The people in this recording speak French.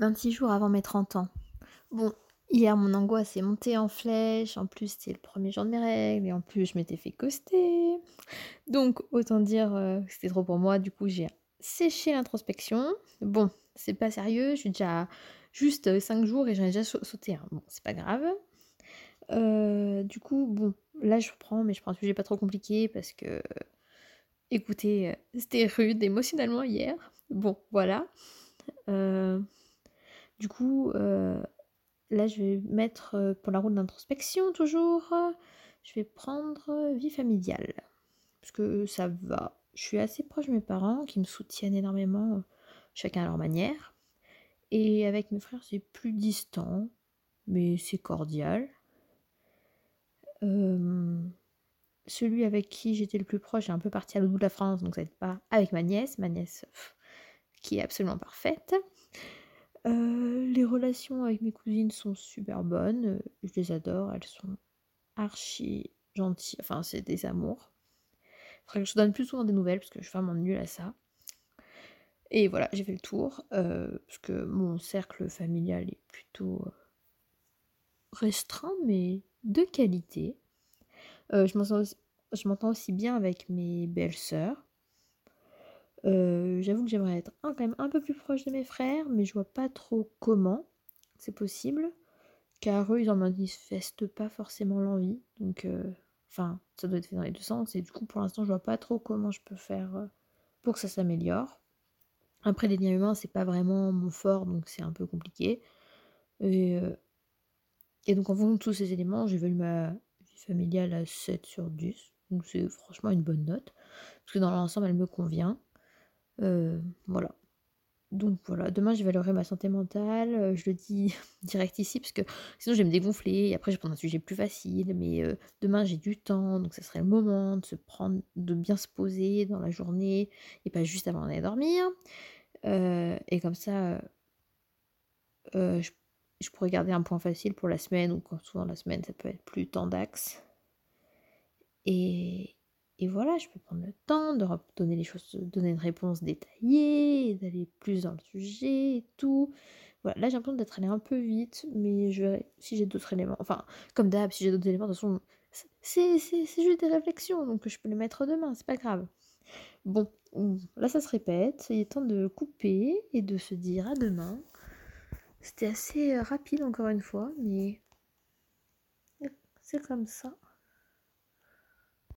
26 jours avant mes 30 ans. Bon, hier, mon angoisse est montée en flèche. En plus, c'était le premier jour de mes règles. Et en plus, je m'étais fait coster. Donc, autant dire euh, c'était trop pour moi. Du coup, j'ai séché l'introspection. Bon, c'est pas sérieux. Je suis déjà juste 5 jours et j'en ai déjà sauté un. Bon, c'est pas grave. Euh, du coup, bon, là, je reprends, mais je prends un sujet pas trop compliqué parce que. Écoutez, euh, c'était rude émotionnellement hier. Bon, voilà. Euh, du coup, euh, là, je vais mettre euh, pour la route d'introspection toujours. Je vais prendre vie familiale. Parce que ça va. Je suis assez proche de mes parents qui me soutiennent énormément, chacun à leur manière. Et avec mes frères, c'est plus distant, mais c'est cordial. celui avec qui j'étais le plus proche est un peu parti à l'autre bout de la France, donc ça n'aide pas avec ma nièce. Ma nièce, qui est absolument parfaite. Euh, les relations avec mes cousines sont super bonnes, euh, je les adore, elles sont archi gentilles, enfin c'est des amours. Faudrait que je donne plus souvent des nouvelles parce que je suis vraiment nulle à ça. Et voilà, j'ai fait le tour, euh, parce que mon cercle familial est plutôt restreint, mais de qualité. je m'entends aussi bien avec mes belles sœurs. Euh, j'avoue que j'aimerais être quand même un peu plus proche de mes frères, mais je vois pas trop comment c'est possible, car eux, ils en manifestent pas forcément l'envie. Donc, euh, enfin, ça doit être fait dans les deux sens, et du coup, pour l'instant, je vois pas trop comment je peux faire euh, pour que ça s'améliore. Après, les liens humains, c'est pas vraiment mon fort, donc c'est un peu compliqué. Et, et donc, en fonction de tous ces éléments, vu ma vie familiale à 7 sur 10. Donc, c'est franchement une bonne note. Parce que dans l'ensemble, elle me convient. Euh, voilà. Donc voilà, demain j'évaluerai ma santé mentale, euh, je le dis direct ici parce que sinon je vais me dégonfler et après je vais prendre un sujet plus facile, mais euh, demain j'ai du temps, donc ça serait le moment de se prendre, de bien se poser dans la journée et pas juste avant d'aller dormir. et comme ça, je, je, pourrais garder un point facile pour la semaine ou quand souvent la semaine ça peut être plus temps d'axe. Et, et voilà, je peux prendre le temps de donner les choses, donner une réponse détaillée, d'aller plus dans le sujet et tout. Voilà, là j'ai l'impression d'être allé un peu vite, mais je verrai si j'ai d'autres éléments. Enfin, comme d'hab, si j'ai d'autres éléments, de toute façon, c'est juste des réflexions, donc je peux les mettre demain, c'est pas grave. Bon, là ça se répète, il est temps de couper et de se dire à demain. C'était assez rapide encore une fois, mais c'est comme ça.